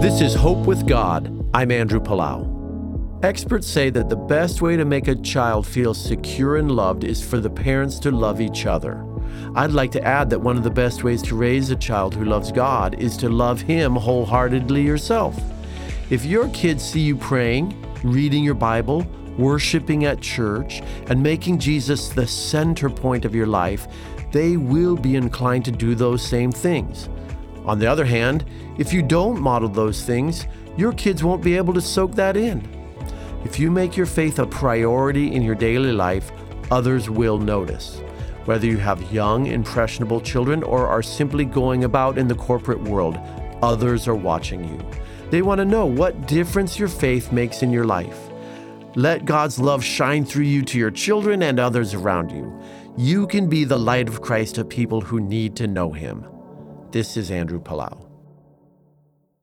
This is Hope with God. I'm Andrew Palau. Experts say that the best way to make a child feel secure and loved is for the parents to love each other. I'd like to add that one of the best ways to raise a child who loves God is to love Him wholeheartedly yourself. If your kids see you praying, reading your Bible, worshiping at church, and making Jesus the center point of your life, they will be inclined to do those same things. On the other hand, if you don't model those things, your kids won't be able to soak that in. If you make your faith a priority in your daily life, others will notice. Whether you have young, impressionable children or are simply going about in the corporate world, others are watching you. They want to know what difference your faith makes in your life. Let God's love shine through you to your children and others around you. You can be the light of Christ to people who need to know Him. This is Andrew Palau.